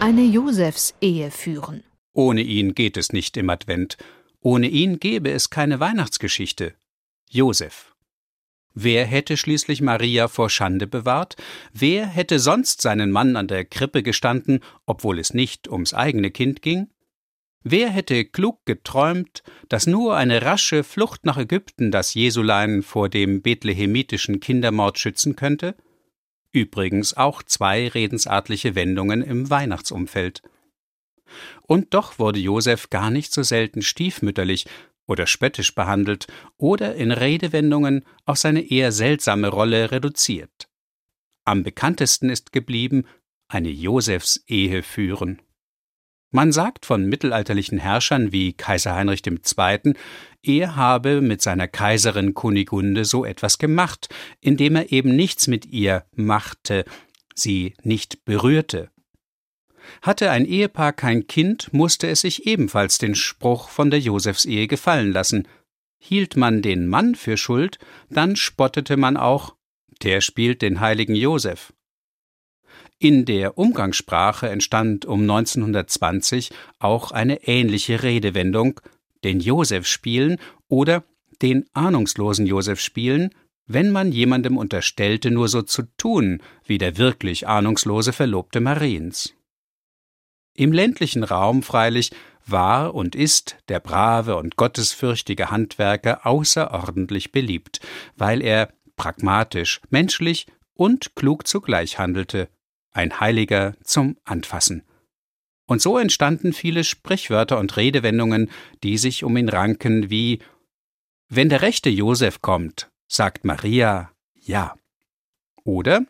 eine Josefsehe führen. Ohne ihn geht es nicht im Advent. Ohne ihn gäbe es keine Weihnachtsgeschichte. Josef. Wer hätte schließlich Maria vor Schande bewahrt? Wer hätte sonst seinen Mann an der Krippe gestanden, obwohl es nicht ums eigene Kind ging? Wer hätte klug geträumt, dass nur eine rasche Flucht nach Ägypten das Jesulein vor dem bethlehemitischen Kindermord schützen könnte? Übrigens auch zwei redensartliche Wendungen im Weihnachtsumfeld. Und doch wurde Josef gar nicht so selten stiefmütterlich oder spöttisch behandelt oder in Redewendungen auf seine eher seltsame Rolle reduziert. Am bekanntesten ist geblieben eine Josefsehe führen. Man sagt von mittelalterlichen Herrschern wie Kaiser Heinrich II., er habe mit seiner Kaiserin Kunigunde so etwas gemacht, indem er eben nichts mit ihr machte, sie nicht berührte. Hatte ein Ehepaar kein Kind, musste es sich ebenfalls den Spruch von der Josefsehe gefallen lassen. Hielt man den Mann für schuld, dann spottete man auch, der spielt den heiligen Josef. In der Umgangssprache entstand um 1920 auch eine ähnliche Redewendung, den Josef spielen oder den ahnungslosen Josef spielen, wenn man jemandem unterstellte, nur so zu tun wie der wirklich ahnungslose Verlobte Mariens. Im ländlichen Raum freilich war und ist der brave und gottesfürchtige Handwerker außerordentlich beliebt, weil er pragmatisch, menschlich und klug zugleich handelte, ein Heiliger zum Anfassen. Und so entstanden viele Sprichwörter und Redewendungen, die sich um ihn ranken, wie Wenn der rechte Josef kommt, sagt Maria ja. Oder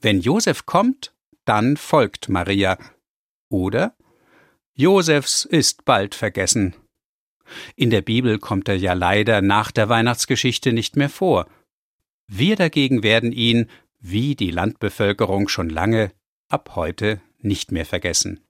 Wenn Josef kommt, dann folgt Maria. Oder Josefs ist bald vergessen. In der Bibel kommt er ja leider nach der Weihnachtsgeschichte nicht mehr vor. Wir dagegen werden ihn wie die Landbevölkerung schon lange, ab heute nicht mehr vergessen.